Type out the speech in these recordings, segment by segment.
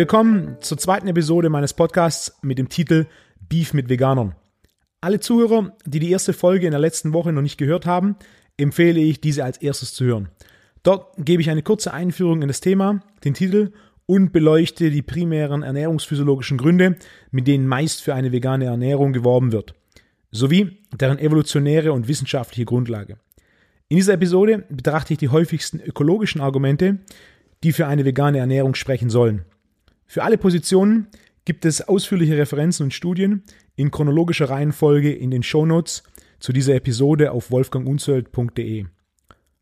Willkommen zur zweiten Episode meines Podcasts mit dem Titel Beef mit Veganern. Alle Zuhörer, die die erste Folge in der letzten Woche noch nicht gehört haben, empfehle ich, diese als erstes zu hören. Dort gebe ich eine kurze Einführung in das Thema, den Titel und beleuchte die primären ernährungsphysiologischen Gründe, mit denen meist für eine vegane Ernährung geworben wird, sowie deren evolutionäre und wissenschaftliche Grundlage. In dieser Episode betrachte ich die häufigsten ökologischen Argumente, die für eine vegane Ernährung sprechen sollen. Für alle Positionen gibt es ausführliche Referenzen und Studien in chronologischer Reihenfolge in den Shownotes zu dieser Episode auf wolfgangunzöld.de.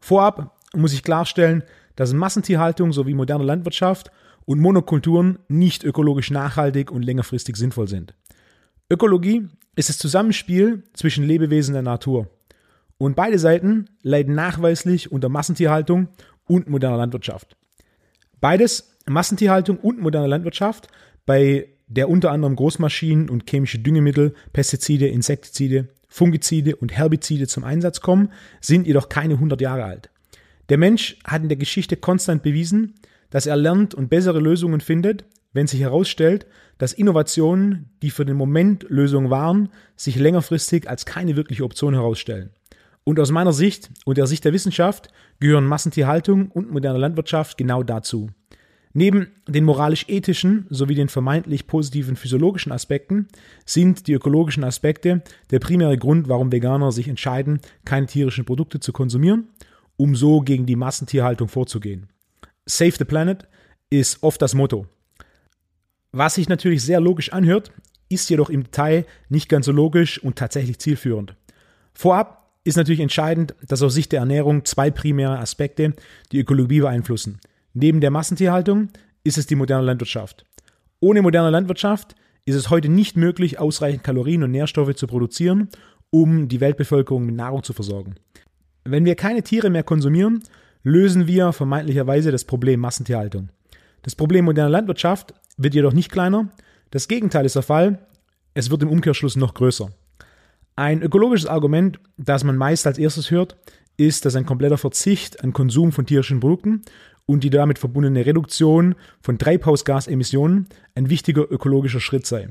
Vorab muss ich klarstellen, dass Massentierhaltung sowie moderne Landwirtschaft und Monokulturen nicht ökologisch nachhaltig und längerfristig sinnvoll sind. Ökologie ist das Zusammenspiel zwischen Lebewesen der Natur. Und beide Seiten leiden nachweislich unter Massentierhaltung und moderner Landwirtschaft. Beides, Massentierhaltung und moderne Landwirtschaft, bei der unter anderem Großmaschinen und chemische Düngemittel, Pestizide, Insektizide, Fungizide und Herbizide zum Einsatz kommen, sind jedoch keine 100 Jahre alt. Der Mensch hat in der Geschichte konstant bewiesen, dass er lernt und bessere Lösungen findet, wenn sich herausstellt, dass Innovationen, die für den Moment Lösung waren, sich längerfristig als keine wirkliche Option herausstellen. Und aus meiner Sicht und der Sicht der Wissenschaft gehören Massentierhaltung und moderne Landwirtschaft genau dazu. Neben den moralisch-ethischen sowie den vermeintlich positiven physiologischen Aspekten sind die ökologischen Aspekte der primäre Grund, warum Veganer sich entscheiden, keine tierischen Produkte zu konsumieren, um so gegen die Massentierhaltung vorzugehen. Save the Planet ist oft das Motto. Was sich natürlich sehr logisch anhört, ist jedoch im Detail nicht ganz so logisch und tatsächlich zielführend. Vorab ist natürlich entscheidend, dass aus Sicht der Ernährung zwei primäre Aspekte die Ökologie beeinflussen. Neben der Massentierhaltung ist es die moderne Landwirtschaft. Ohne moderne Landwirtschaft ist es heute nicht möglich, ausreichend Kalorien und Nährstoffe zu produzieren, um die Weltbevölkerung mit Nahrung zu versorgen. Wenn wir keine Tiere mehr konsumieren, lösen wir vermeintlicherweise das Problem Massentierhaltung. Das Problem moderner Landwirtschaft wird jedoch nicht kleiner. Das Gegenteil ist der Fall. Es wird im Umkehrschluss noch größer. Ein ökologisches Argument, das man meist als erstes hört, ist, dass ein kompletter Verzicht an Konsum von tierischen Produkten und die damit verbundene Reduktion von Treibhausgasemissionen ein wichtiger ökologischer Schritt sei.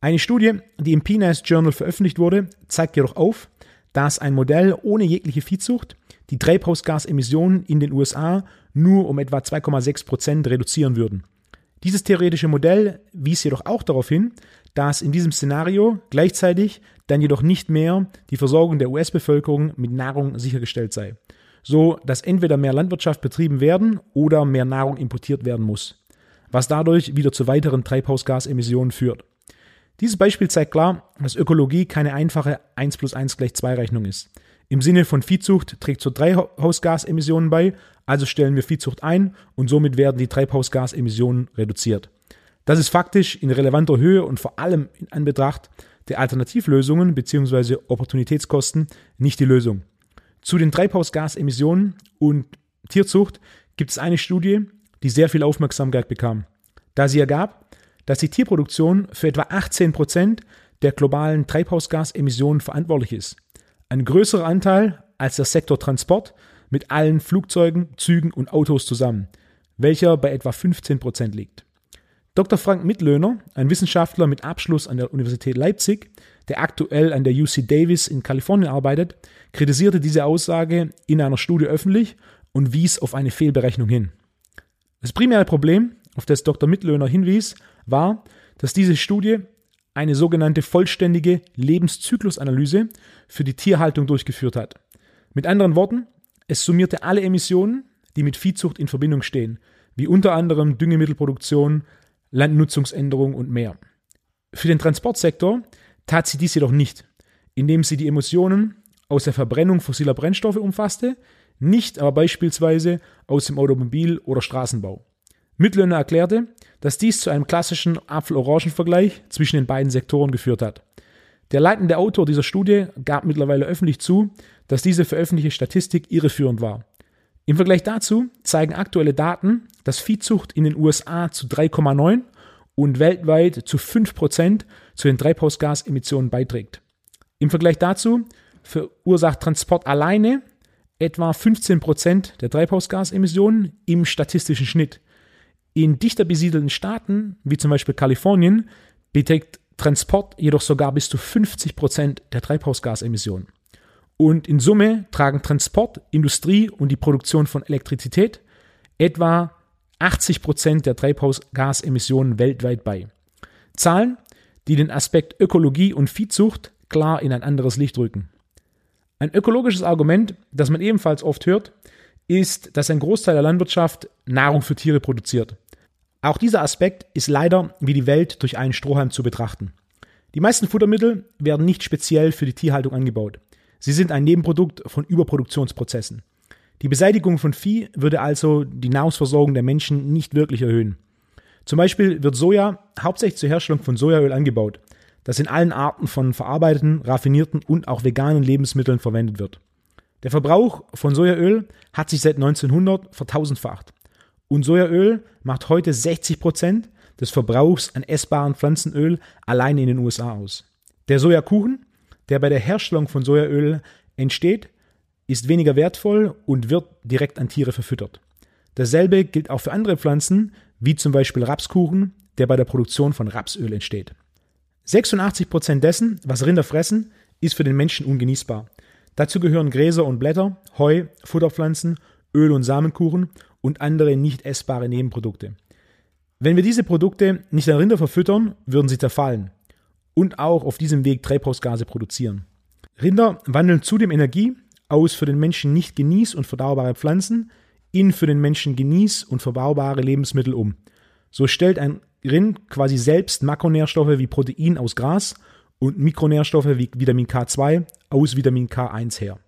Eine Studie, die im PNAS Journal veröffentlicht wurde, zeigt jedoch auf, dass ein Modell ohne jegliche Viehzucht die Treibhausgasemissionen in den USA nur um etwa 2,6 Prozent reduzieren würden. Dieses theoretische Modell wies jedoch auch darauf hin, dass in diesem Szenario gleichzeitig dann jedoch nicht mehr die Versorgung der US-Bevölkerung mit Nahrung sichergestellt sei, so dass entweder mehr Landwirtschaft betrieben werden oder mehr Nahrung importiert werden muss, was dadurch wieder zu weiteren Treibhausgasemissionen führt. Dieses Beispiel zeigt klar, dass Ökologie keine einfache 1 plus 1 gleich 2 Rechnung ist. Im Sinne von Viehzucht trägt zur Treibhausgasemissionen bei, also stellen wir Viehzucht ein und somit werden die Treibhausgasemissionen reduziert. Das ist faktisch in relevanter Höhe und vor allem in Anbetracht der Alternativlösungen bzw. Opportunitätskosten nicht die Lösung. Zu den Treibhausgasemissionen und Tierzucht gibt es eine Studie, die sehr viel Aufmerksamkeit bekam, da sie ergab, dass die Tierproduktion für etwa 18 Prozent der globalen Treibhausgasemissionen verantwortlich ist. Ein größerer Anteil als der Sektor Transport mit allen Flugzeugen, Zügen und Autos zusammen, welcher bei etwa 15 Prozent liegt. Dr. Frank Mittlöhner, ein Wissenschaftler mit Abschluss an der Universität Leipzig, der aktuell an der UC Davis in Kalifornien arbeitet, kritisierte diese Aussage in einer Studie öffentlich und wies auf eine Fehlberechnung hin. Das primäre Problem, auf das Dr. Mittlöhner hinwies, war, dass diese Studie eine sogenannte vollständige Lebenszyklusanalyse für die Tierhaltung durchgeführt hat. Mit anderen Worten, es summierte alle Emissionen, die mit Viehzucht in Verbindung stehen, wie unter anderem Düngemittelproduktion, Landnutzungsänderung und mehr. Für den Transportsektor tat sie dies jedoch nicht, indem sie die Emissionen aus der Verbrennung fossiler Brennstoffe umfasste, nicht aber beispielsweise aus dem Automobil- oder Straßenbau. Mittlöhner erklärte, dass dies zu einem klassischen Apfel-Orangen-Vergleich zwischen den beiden Sektoren geführt hat. Der leitende Autor dieser Studie gab mittlerweile öffentlich zu, dass diese veröffentlichte Statistik irreführend war. Im Vergleich dazu zeigen aktuelle Daten, dass Viehzucht in den USA zu 3,9 und weltweit zu 5% zu den Treibhausgasemissionen beiträgt. Im Vergleich dazu verursacht Transport alleine etwa 15% der Treibhausgasemissionen im statistischen Schnitt. In dichter besiedelten Staaten, wie zum Beispiel Kalifornien, beträgt Transport jedoch sogar bis zu 50 Prozent der Treibhausgasemissionen. Und in Summe tragen Transport, Industrie und die Produktion von Elektrizität etwa 80 Prozent der Treibhausgasemissionen weltweit bei. Zahlen, die den Aspekt Ökologie und Viehzucht klar in ein anderes Licht rücken. Ein ökologisches Argument, das man ebenfalls oft hört, ist, dass ein Großteil der Landwirtschaft Nahrung für Tiere produziert. Auch dieser Aspekt ist leider wie die Welt durch einen Strohhalm zu betrachten. Die meisten Futtermittel werden nicht speziell für die Tierhaltung angebaut. Sie sind ein Nebenprodukt von Überproduktionsprozessen. Die Beseitigung von Vieh würde also die Nahrungsversorgung der Menschen nicht wirklich erhöhen. Zum Beispiel wird Soja hauptsächlich zur Herstellung von Sojaöl angebaut, das in allen Arten von verarbeiteten, raffinierten und auch veganen Lebensmitteln verwendet wird. Der Verbrauch von Sojaöl hat sich seit 1900 vertausendfacht. Und Sojaöl macht heute 60 Prozent des Verbrauchs an essbaren Pflanzenöl allein in den USA aus. Der Sojakuchen, der bei der Herstellung von Sojaöl entsteht, ist weniger wertvoll und wird direkt an Tiere verfüttert. Dasselbe gilt auch für andere Pflanzen, wie zum Beispiel Rapskuchen, der bei der Produktion von Rapsöl entsteht. 86 Prozent dessen, was Rinder fressen, ist für den Menschen ungenießbar. Dazu gehören Gräser und Blätter, Heu, Futterpflanzen, Öl- und Samenkuchen und andere nicht essbare Nebenprodukte. Wenn wir diese Produkte nicht an Rinder verfüttern, würden sie zerfallen und auch auf diesem Weg Treibhausgase produzieren. Rinder wandeln zudem Energie aus für den Menschen nicht genieß- und verdaubare Pflanzen in für den Menschen genieß- und verbaubare Lebensmittel um. So stellt ein Rind quasi selbst Makronährstoffe wie Protein aus Gras und Mikronährstoffe wie Vitamin K2 aus Vitamin K1 her.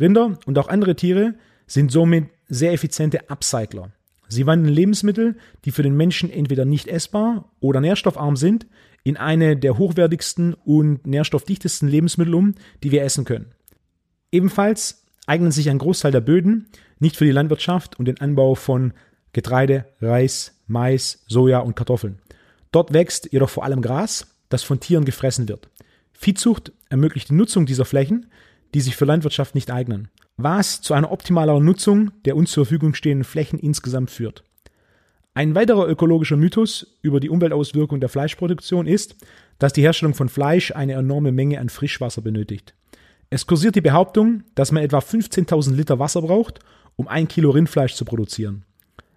Rinder und auch andere Tiere sind somit sehr effiziente Upcycler. Sie wandeln Lebensmittel, die für den Menschen entweder nicht essbar oder nährstoffarm sind, in eine der hochwertigsten und nährstoffdichtesten Lebensmittel um, die wir essen können. Ebenfalls eignen sich ein Großteil der Böden nicht für die Landwirtschaft und den Anbau von Getreide, Reis, Mais, Soja und Kartoffeln. Dort wächst jedoch vor allem Gras, das von Tieren gefressen wird. Viehzucht ermöglicht die Nutzung dieser Flächen, die sich für Landwirtschaft nicht eignen, was zu einer optimaleren Nutzung der uns zur Verfügung stehenden Flächen insgesamt führt. Ein weiterer ökologischer Mythos über die Umweltauswirkung der Fleischproduktion ist, dass die Herstellung von Fleisch eine enorme Menge an Frischwasser benötigt. Es kursiert die Behauptung, dass man etwa 15.000 Liter Wasser braucht, um ein Kilo Rindfleisch zu produzieren.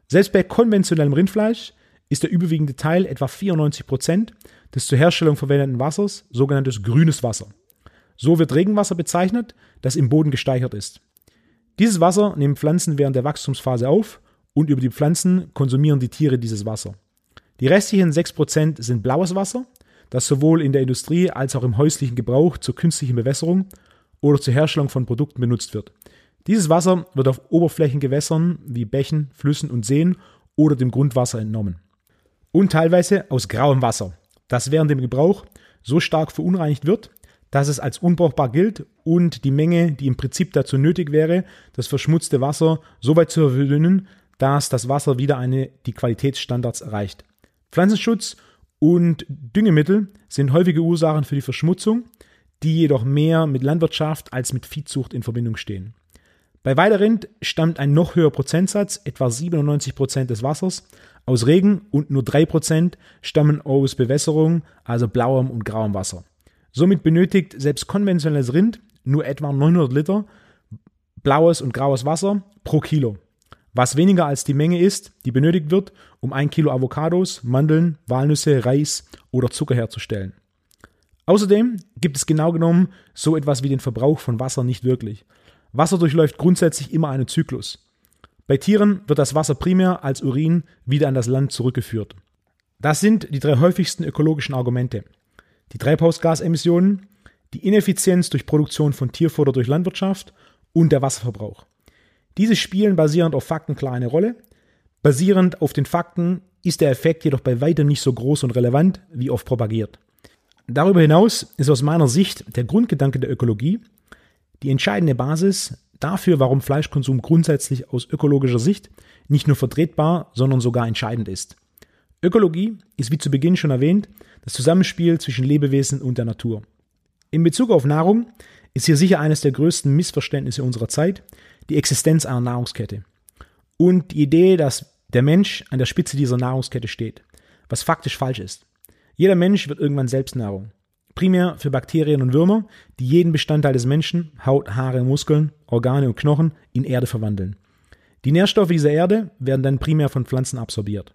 Selbst bei konventionellem Rindfleisch ist der überwiegende Teil, etwa 94 Prozent, des zur Herstellung verwendeten Wassers sogenanntes grünes Wasser. So wird Regenwasser bezeichnet, das im Boden gesteichert ist. Dieses Wasser nehmen Pflanzen während der Wachstumsphase auf und über die Pflanzen konsumieren die Tiere dieses Wasser. Die restlichen 6% sind blaues Wasser, das sowohl in der Industrie als auch im häuslichen Gebrauch zur künstlichen Bewässerung oder zur Herstellung von Produkten benutzt wird. Dieses Wasser wird auf Oberflächengewässern wie Bächen, Flüssen und Seen oder dem Grundwasser entnommen. Und teilweise aus grauem Wasser, das während dem Gebrauch so stark verunreinigt wird, dass es als unbrauchbar gilt und die Menge, die im Prinzip dazu nötig wäre, das verschmutzte Wasser so weit zu verdünnen, dass das Wasser wieder eine, die Qualitätsstandards erreicht. Pflanzenschutz und Düngemittel sind häufige Ursachen für die Verschmutzung, die jedoch mehr mit Landwirtschaft als mit Viehzucht in Verbindung stehen. Bei Weiderind stammt ein noch höherer Prozentsatz, etwa 97 Prozent des Wassers, aus Regen und nur 3 Prozent stammen aus Bewässerung, also blauem und grauem Wasser. Somit benötigt selbst konventionelles Rind nur etwa 900 Liter blaues und graues Wasser pro Kilo, was weniger als die Menge ist, die benötigt wird, um ein Kilo Avocados, Mandeln, Walnüsse, Reis oder Zucker herzustellen. Außerdem gibt es genau genommen so etwas wie den Verbrauch von Wasser nicht wirklich. Wasser durchläuft grundsätzlich immer einen Zyklus. Bei Tieren wird das Wasser primär als Urin wieder an das Land zurückgeführt. Das sind die drei häufigsten ökologischen Argumente. Die Treibhausgasemissionen, die Ineffizienz durch Produktion von Tierfutter durch Landwirtschaft und der Wasserverbrauch. Diese spielen basierend auf Fakten klar eine Rolle. Basierend auf den Fakten ist der Effekt jedoch bei weitem nicht so groß und relevant, wie oft propagiert. Darüber hinaus ist aus meiner Sicht der Grundgedanke der Ökologie die entscheidende Basis dafür, warum Fleischkonsum grundsätzlich aus ökologischer Sicht nicht nur vertretbar, sondern sogar entscheidend ist. Ökologie ist wie zu Beginn schon erwähnt das Zusammenspiel zwischen Lebewesen und der Natur. In Bezug auf Nahrung ist hier sicher eines der größten Missverständnisse unserer Zeit die Existenz einer Nahrungskette. Und die Idee, dass der Mensch an der Spitze dieser Nahrungskette steht, was faktisch falsch ist. Jeder Mensch wird irgendwann selbst Nahrung. Primär für Bakterien und Würmer, die jeden Bestandteil des Menschen, Haut, Haare, Muskeln, Organe und Knochen, in Erde verwandeln. Die Nährstoffe dieser Erde werden dann primär von Pflanzen absorbiert.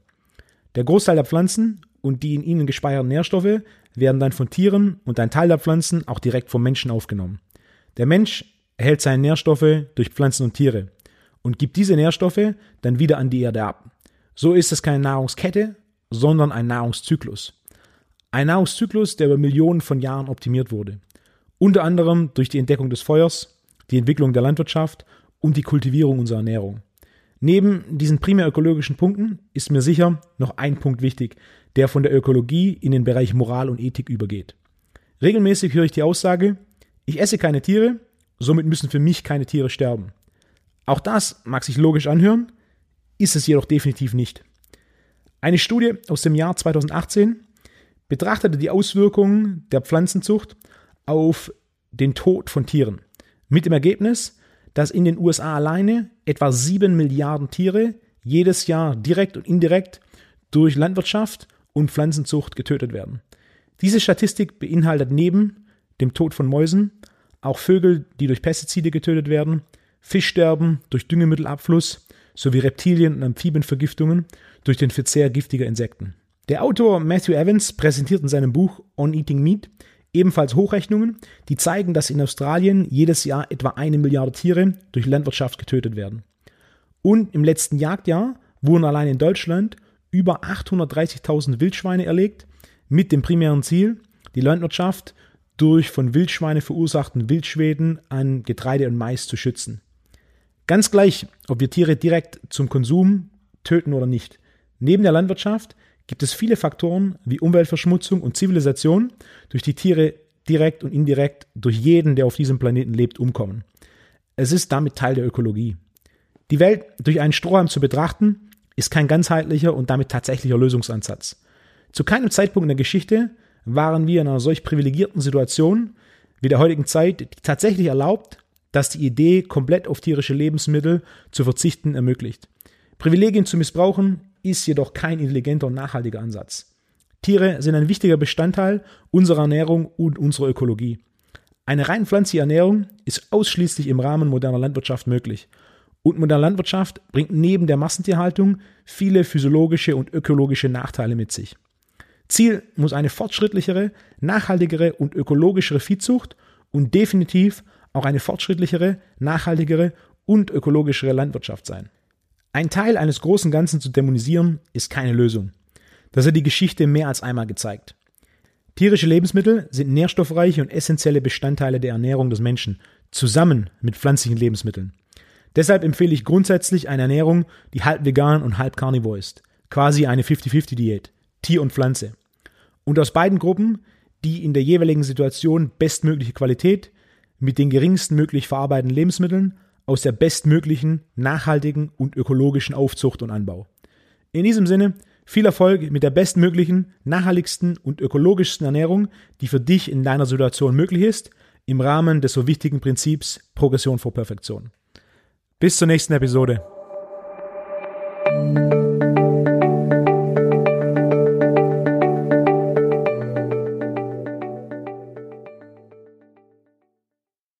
Der Großteil der Pflanzen und die in ihnen gespeicherten Nährstoffe werden dann von Tieren und ein Teil der Pflanzen auch direkt vom Menschen aufgenommen. Der Mensch erhält seine Nährstoffe durch Pflanzen und Tiere und gibt diese Nährstoffe dann wieder an die Erde ab. So ist es keine Nahrungskette, sondern ein Nahrungszyklus. Ein Nahrungszyklus, der über Millionen von Jahren optimiert wurde. Unter anderem durch die Entdeckung des Feuers, die Entwicklung der Landwirtschaft und die Kultivierung unserer Ernährung. Neben diesen primär ökologischen Punkten ist mir sicher noch ein Punkt wichtig, der von der Ökologie in den Bereich Moral und Ethik übergeht. Regelmäßig höre ich die Aussage, ich esse keine Tiere, somit müssen für mich keine Tiere sterben. Auch das mag sich logisch anhören, ist es jedoch definitiv nicht. Eine Studie aus dem Jahr 2018 betrachtete die Auswirkungen der Pflanzenzucht auf den Tod von Tieren. Mit dem Ergebnis, dass in den USA alleine etwa 7 Milliarden Tiere jedes Jahr direkt und indirekt durch Landwirtschaft und Pflanzenzucht getötet werden. Diese Statistik beinhaltet neben dem Tod von Mäusen auch Vögel, die durch Pestizide getötet werden, Fischsterben durch Düngemittelabfluss sowie Reptilien- und Amphibienvergiftungen durch den Verzehr giftiger Insekten. Der Autor Matthew Evans präsentiert in seinem Buch On Eating Meat Ebenfalls Hochrechnungen, die zeigen, dass in Australien jedes Jahr etwa eine Milliarde Tiere durch Landwirtschaft getötet werden. Und im letzten Jagdjahr wurden allein in Deutschland über 830.000 Wildschweine erlegt, mit dem primären Ziel, die Landwirtschaft durch von Wildschweine verursachten Wildschweden an Getreide und Mais zu schützen. Ganz gleich, ob wir Tiere direkt zum Konsum töten oder nicht. Neben der Landwirtschaft gibt es viele Faktoren wie Umweltverschmutzung und Zivilisation, durch die Tiere direkt und indirekt durch jeden, der auf diesem Planeten lebt, umkommen. Es ist damit Teil der Ökologie. Die Welt durch einen Strohhalm zu betrachten, ist kein ganzheitlicher und damit tatsächlicher Lösungsansatz. Zu keinem Zeitpunkt in der Geschichte waren wir in einer solch privilegierten Situation wie der heutigen Zeit, die tatsächlich erlaubt, dass die Idee, komplett auf tierische Lebensmittel zu verzichten, ermöglicht. Privilegien zu missbrauchen ist jedoch kein intelligenter und nachhaltiger Ansatz. Tiere sind ein wichtiger Bestandteil unserer Ernährung und unserer Ökologie. Eine rein pflanzliche Ernährung ist ausschließlich im Rahmen moderner Landwirtschaft möglich. Und moderne Landwirtschaft bringt neben der Massentierhaltung viele physiologische und ökologische Nachteile mit sich. Ziel muss eine fortschrittlichere, nachhaltigere und ökologischere Viehzucht und definitiv auch eine fortschrittlichere, nachhaltigere und ökologischere Landwirtschaft sein. Ein Teil eines großen Ganzen zu dämonisieren, ist keine Lösung. Das hat die Geschichte mehr als einmal gezeigt. Tierische Lebensmittel sind nährstoffreiche und essentielle Bestandteile der Ernährung des Menschen, zusammen mit pflanzlichen Lebensmitteln. Deshalb empfehle ich grundsätzlich eine Ernährung, die halb vegan und halb carnivore ist. Quasi eine 50-50-Diät. Tier und Pflanze. Und aus beiden Gruppen die in der jeweiligen Situation bestmögliche Qualität mit den geringsten möglich verarbeiteten Lebensmitteln aus der bestmöglichen, nachhaltigen und ökologischen Aufzucht und Anbau. In diesem Sinne, viel Erfolg mit der bestmöglichen, nachhaltigsten und ökologischsten Ernährung, die für dich in deiner Situation möglich ist, im Rahmen des so wichtigen Prinzips Progression vor Perfektion. Bis zur nächsten Episode.